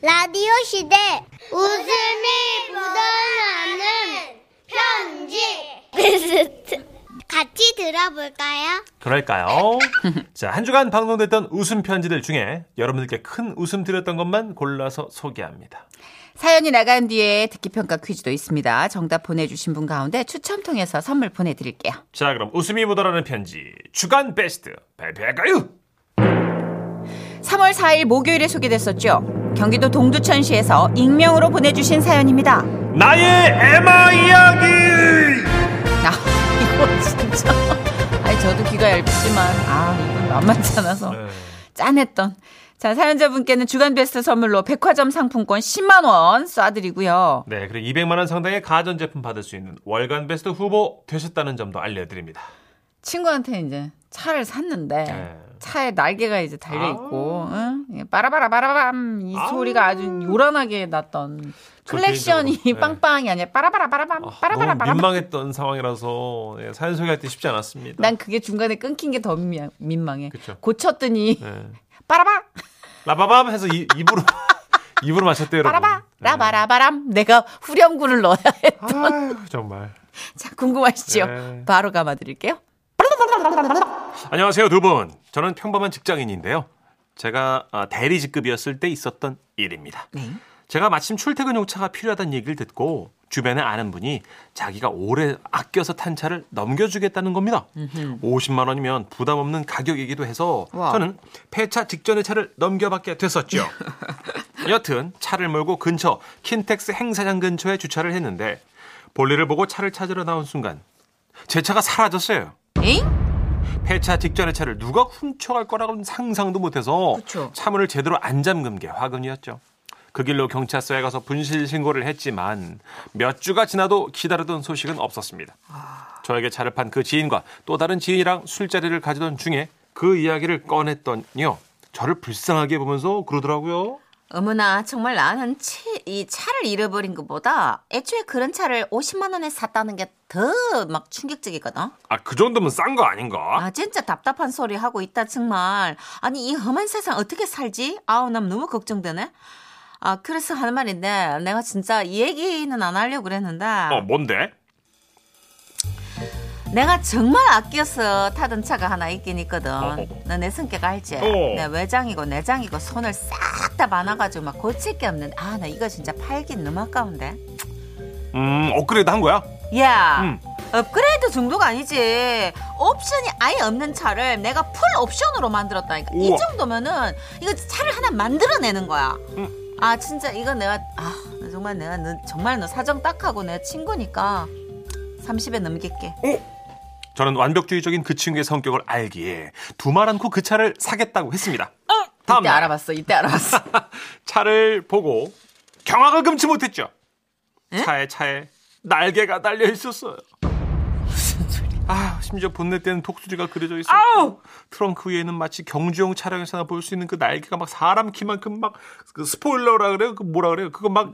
라디오 시대 웃음이 묻어나는 편지 같이 들어볼까요? 그럴까요? 자, 한 주간 방송됐던 웃음 편지들 중에 여러분들께 큰 웃음 드렸던 것만 골라서 소개합니다. 사연이 나간 뒤에 듣기 평가 퀴즈도 있습니다. 정답 보내주신 분 가운데 추첨 통해서 선물 보내드릴게요. 자, 그럼 웃음이 묻어나는 편지 주간 베스트 발표할까요? 3월 4일 목요일에 소개됐었죠. 경기도 동두천시에서 익명으로 보내주신 사연입니다. 나의 에마 이야기! 아, 이거 진짜. 아니, 저도 귀가 얇지만, 아, 이건 만만치 않아서. 네. 짠했던. 자, 사연자분께는 주간 베스트 선물로 백화점 상품권 10만 원 쏴드리고요. 네, 그리고 200만 원 상당의 가전 제품 받을 수 있는 월간 베스트 후보 되셨다는 점도 알려드립니다. 친구한테 이제 차를 샀는데, 네. 차에 날개가 이제 달려 있고, 응? 이게 빠라바라 바라밤 이 소리가 아주 요란하게 났던 클렉션이 네. 빵빵이 아니라 빠라바라 바라밤 아, 빠라바라 너무 바라밤 민망했던 상황이라서 네, 사연 소개할 때 쉽지 않았습니다. 난 그게 중간에 끊긴 게 더 민망해. 그쵸. 고쳤더니 네. 빠라바 라바밤 해서 이, 입으로 입으로 마셨대요. 빠라바 라바라바람 내가 후렴구를 넣어야 해. 아유, 정말. 자 궁금하시죠? 네. 바로 감아드릴게요. 안녕하세요, 두 분. 저는 평범한 직장인인데요. 제가 아, 대리 직급이었을 때 있었던 일입니다. 네. 제가 마침 출퇴근용 차가 필요하다는 얘기를 듣고 주변에 아는 분이 자기가 오래 아껴서 탄 차를 넘겨주겠다는 겁니다. 50만 원이면 부담 없는 가격이기도 해서 와. 저는 폐차 직전에 차를 넘겨받게 됐었죠. 여튼 차를 몰고 근처 킨텍스 행사장 근처에 주차를 했는데 볼일을 보고 차를 찾으러 나온 순간 제 차가 사라졌어요. 에잉? 폐차 직전의 차를 누가 훔쳐갈 거라고는 상상도 못해서 그쵸. 차문을 제대로 안 잠근 게 화근이었죠. 그 길로 경찰서에 가서 분실 신고를 했지만 몇 주가 지나도 기다리던 소식은 없었습니다. 저에게 차를 판 그 지인과 또 다른 지인이랑 술자리를 가지던 중에 그 이야기를 꺼냈더니요. 저를 불쌍하게 보면서 그러더라고요. 어머나 정말 나는 치, 이 차를 잃어버린 것보다 애초에 그런 차를 50만 원에 샀다는 게 더 막 충격적이거든. 아, 그 정도면 싼 거 아닌가? 아 진짜 답답한 소리 하고 있다 정말. 아니 이 험한 세상 어떻게 살지? 아우 난 너무 걱정되네. 아 그래서 하는 말인데 내가 진짜 이 얘기는 안 하려고 그랬는데 어, 뭔데? 내가 정말 아껴서 타던 차가 하나 있긴 있거든. 어. 너 내 성격 알지? 어. 내 외장이고 내장이고 손을 싹 다 봐가지고 막 고칠 게 없는데 아 나 이거 진짜 팔긴 너무 아까운데. 음, 업그레이드 한 거야? 야 음. 업그레이드 정도가 아니지. 옵션이 아예 없는 차를 내가 full 옵션으로 만들었다니까. 이 우와. 정도면은 이거 차를 하나 만들어내는 거야. 음. 아 진짜 이거 내가 아 정말 내가 너, 정말 너 사정 딱 하고 내 친구니까 30에 넘길게. 저는 완벽주의적인 그 친구의 성격을 알기에 두말 않고 그 차를 사겠다고 했습니다. 다음 이때 날 알아봤어. 이때 알아봤어. 차를 보고 경악을 금치 못했죠. 에? 차에 차에 날개가 달려 있었어요. 아, 심지어 본넷에는 독수리가 그려져 있었고 아우! 트렁크 위에는 마치 경주용 차량에서나 볼 수 있는 그 날개가 막 사람 키만큼 막 그 스포일러라 그래요? 그 뭐라 그래요? 그거 막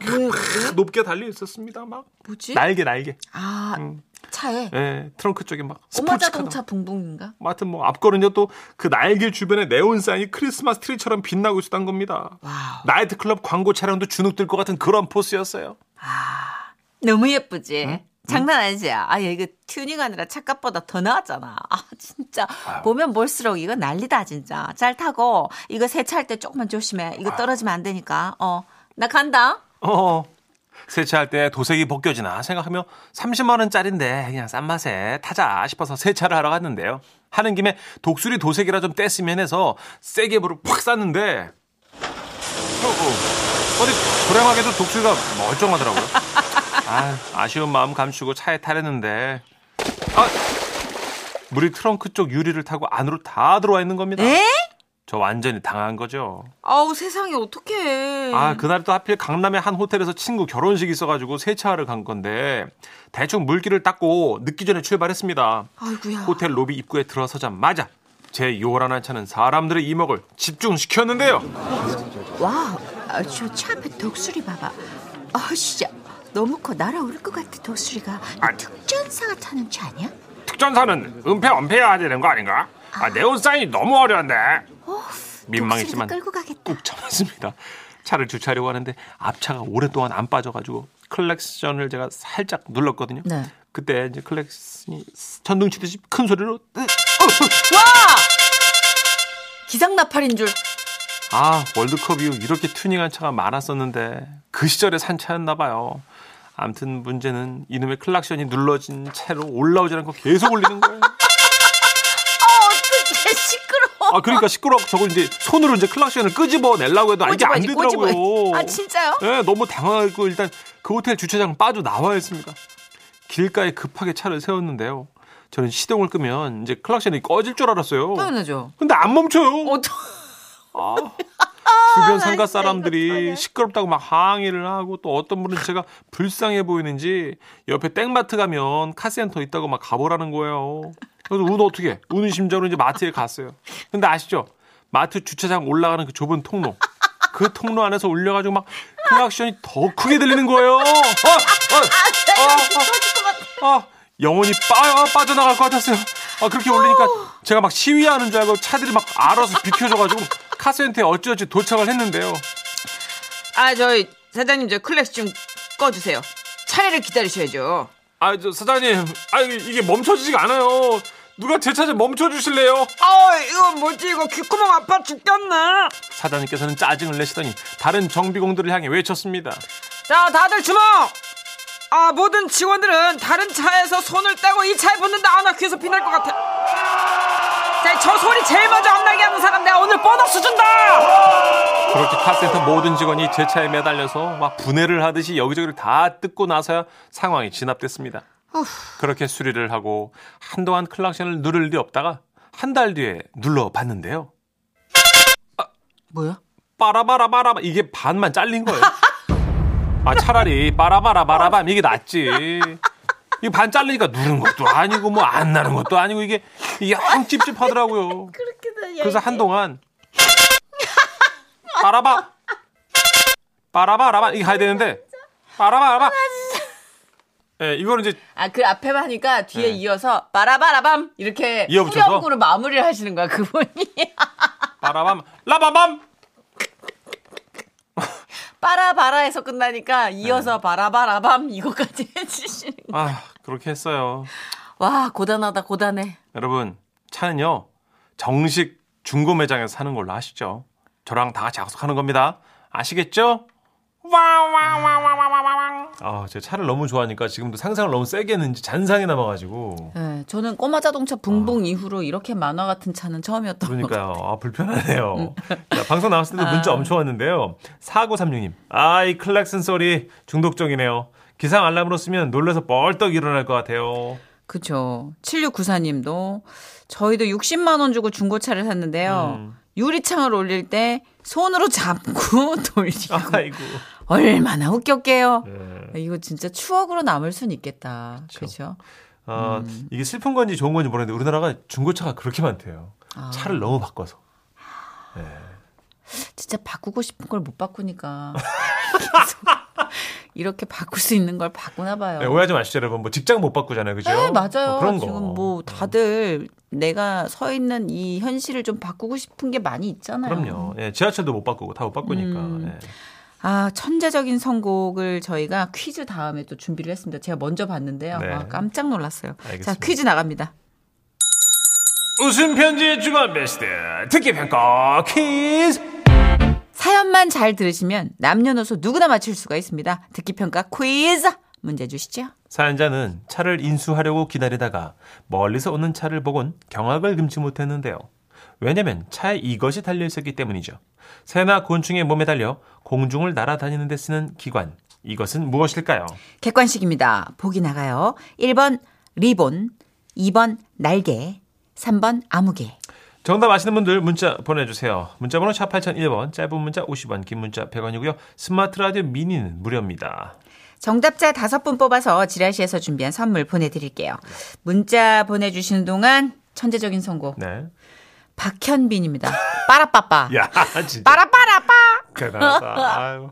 높게 달려 있었습니다. 막 뭐지? 날개 날개. 아 음. 차에 예, 트렁크 쪽에 막 엄마. 자동차 붕붕인가? 뭐 하여튼 뭐 앞거는요 또 그 날개 주변에 네온 사인이 크리스마스 트리처럼 빛나고 있었던 겁니다. wow. 나이트클럽 광고 차량도 주눅 들 것 같은 그런 포스였어요. 너무 예쁘지? 장난 아니지? 아, 이거 튜닝 아니라 차값보다 더 나왔잖아. 아, 진짜. 보면 볼수록 이거 난리다, 진짜. 잘 타고, 이거 세차할 때 조금만 조심해. 이거 떨어지면 안 되니까. 어, 나 간다. 어. 세차할 때 도색이 벗겨지나 생각하며 30만 원짜리인데 그냥 싼 맛에 타자 싶어서 세차를 하러 갔는데요. 하는 김에 독수리 도색이라 좀 뗐으면 해서 세게 불을 팍 쐈는데 어, 어. 어디 불행하게도 독수리가 멀쩡하더라고요. 아, 아쉬운 마음 감추고 차에 타려는데 아, 물이 트렁크 쪽 유리를 타고 안으로 다 들어와 있는 겁니다. 에? 저 완전히 당한 거죠. 아우, 세상에, 어떡해. 아, 그날 또 하필 강남의 한 호텔에서 친구 결혼식이 있어가지고 세차하러 간 건데, 대충 물기를 닦고 늦기 전에 출발했습니다. 아이고야. 호텔 로비 입구에 들어서자마자 제 요란한 차는 사람들의 이목을 집중시켰는데요. 와, 아, 저차 앞에 독수리 봐봐. 아, 진짜. 너무 커. 날아오를 것 같아, 독수리가. 아. 특전사가 타는 차 아니야? 특전사는 은폐 은폐해야 되는 거 아닌가? 아, 네온 사인이 너무 어려운데. 민망했지만. 꾹 참았습니다. 차를 주차하려고 하는데 앞차가 오랫동안 안 빠져가지고 클렉션을 제가 살짝 눌렀거든요. 네. 그때 이제 클렉슨이 전등 치듯이 큰 소리로 으, 와! 기상 나팔인 줄. 아 월드컵 이후 이렇게 튜닝한 차가 많았었는데 그 시절에 산 차였나 봐요. 암튼 문제는 이놈의 클락션이 눌러진 채로 올라오지 않고 계속 울리는 거예요. 아 그러니까 시끄러. 저걸 이제 손으로 이제 클락션을 끄집어 내려고 해도 아, 이게 안 되더라고요. 꼬집어야지. 아, 진짜요? 네, 너무 당황하고 일단 그 호텔 주차장 빠져 나와야 했습니다. 길가에 급하게 차를 세웠는데요. 저는 시동을 끄면 이제 클락션이 꺼질 줄 알았어요. 당연하죠. 근데 안 멈춰요. 어떡 아, 주변 상가 사람들이. 시끄럽다고 막 항의를 하고 또 어떤 분은 제가 불쌍해 보이는지 옆에 땡마트 가면 카센터 있다고 막 가보라는 거예요. 그래서 운 어떻게? 우는 심정으로 이제 마트에 갔어요. 근데 아시죠? 마트 주차장 올라가는 그 좁은 통로. 그 통로 안에서 울려가지고 막 클락션이 더 크게 들리는 거예요. 아, 아, 아, 아, 아, 영혼이 빠, 빠져나갈 것 같았어요. 아, 그렇게 울리니까 제가 막 시위하는 줄 알고 차들이 막 알아서 비켜줘가지고 카센터에 어찌어찌 도착을 했는데요. 아, 저희 사장님 저 클렉스 좀 꺼주세요. 차례를 기다리셔야죠. 아, 저 사장님, 아 이게 멈춰지지가 않아요. 누가 제 차 좀 멈춰주실래요? 아, 이거 뭐지? 이거 귓구멍 아파 죽겠네. 사장님께서는 짜증을 내시더니 다른 정비공들을 향해 외쳤습니다. 자, 다들 주목! 아, 모든 직원들은 다른 차에서 손을 떼고 이 차에 붙는다. 아, 나 귀에서 피날 것 같아. 자, 저 소리 제일 먼저 안 나게 하는 사람 내가 오늘 보너스 준다! 그렇게 카센터 모든 직원이 제 차에 매달려서 막 분해를 하듯이 여기저기를 다 뜯고 나서야 상황이 진압됐습니다. 그렇게 수리를 하고 한동안 클락션을 누를 일이 없다가 한 달 뒤에 눌러봤는데요. 뭐야? 빠라바라바라바 이게 반만 잘린 거예요. 아 차라리 빠라바라바라밤 이게 낫지. 이게 반 잘리니까 누른 것도 아니고 뭐 안 나는 것도 아니고 이게 이게 영 찝찝하더라고요. 그래서 한동안 빠라바 빠라바라바 이게 가야 되는데 빠라바라바. 예, 이거는 이제 아, 그 앞에만 하니까 뒤에 네. 이어서 빠라바라밤 이렇게? 후렴구로 마무리를 하시는 거야, 그분이. 빠라밤 라바밤 빠라바라에서 끝나니까 이어서 바라바라밤 이거까지 해주시는 거. 아 그렇게 했어요. 와, 고단하다, 고단해. 여러분 차는요 정식 중고 매장에서 사는 걸로 아시죠? 저랑 다 같이 약속하는 겁니다. 아시겠죠? 아, 제 차를 너무 좋아하니까 지금도 상상을 너무 세게 했는지 잔상이 남아가지고. 네, 저는 꼬마 자동차 붕붕 이후로 이렇게 만화 같은 차는 처음이었던 것 그러니까요. 같아요. 아, 불편하네요. 자, 방송 나왔을 때도 문자 엄청 왔는데요. 4936님. 아, 이 클렉슨 소리 중독적이네요. 기상 알람으로 쓰면 놀라서 뻘떡 일어날 것 같아요. 그죠. 7694님도 저희도 60만 원 주고 중고차를 샀는데요. 음. 유리창을 올릴 때 손으로 잡고 돌리고 아이고. 얼마나 웃겼게요. 네. 이거 진짜 추억으로 남을 순 있겠다. 그렇죠. 아, 이게 슬픈 건지 좋은 건지 모르겠는데 우리나라가 중고차가 그렇게 많대요. 아. 차를 너무 바꿔서. 진짜 바꾸고 싶은 걸 못 바꾸니까 계속 이렇게 바꿀 수 있는 걸 바꾸나 봐요. 네, 오해하지 마시죠, 여러분. 뭐 직장 못 바꾸잖아요, 그죠? 네, 맞아요. 뭐 그런 거. 지금 뭐 다들 내가 서 있는 이 현실을 좀 바꾸고 싶은 게 많이 있잖아요. 그럼요. 예, 지하철도 못 바꾸고 다 못 바꾸니까. 음. 예. 아, 천재적인 선곡을 저희가 퀴즈 다음에 또 준비를 했습니다. 제가 먼저 봤는데요. 네. 아, 깜짝 놀랐어요. 자, 알겠습니다. 퀴즈 나갑니다. 웃음 편지 주간 베스트 듣기 평가 퀴즈. 사연만 잘 들으시면 남녀노소 누구나 맞출 수가 있습니다. 듣기 평가 퀴즈 문제 주시죠. 사연자는 차를 인수하려고 기다리다가 멀리서 오는 차를 보곤 경악을 금치 못했는데요. 왜냐면 차에 이것이 달려 있었기 때문이죠. 새나 곤충의 몸에 달려 공중을 날아다니는 데 쓰는 기관. 이것은 무엇일까요? 객관식입니다. 보기 나가요. 1번 리본, 2번 날개, 3번 아무개. 정답 아시는 분들 문자 보내주세요. 문자번호 샵 8001번, 짧은 문자 50원, 긴 문자 100원이고요. 스마트 라디오 미니는 무료입니다. 정답자 다섯 분 뽑아서 지라시에서 준비한 선물 보내드릴게요. 문자 보내주시는 동안 천재적인 선곡 네. 박현빈입니다. 빠라빠빠. 야, 진짜 빠라빠라빠. 대단하다. 아유.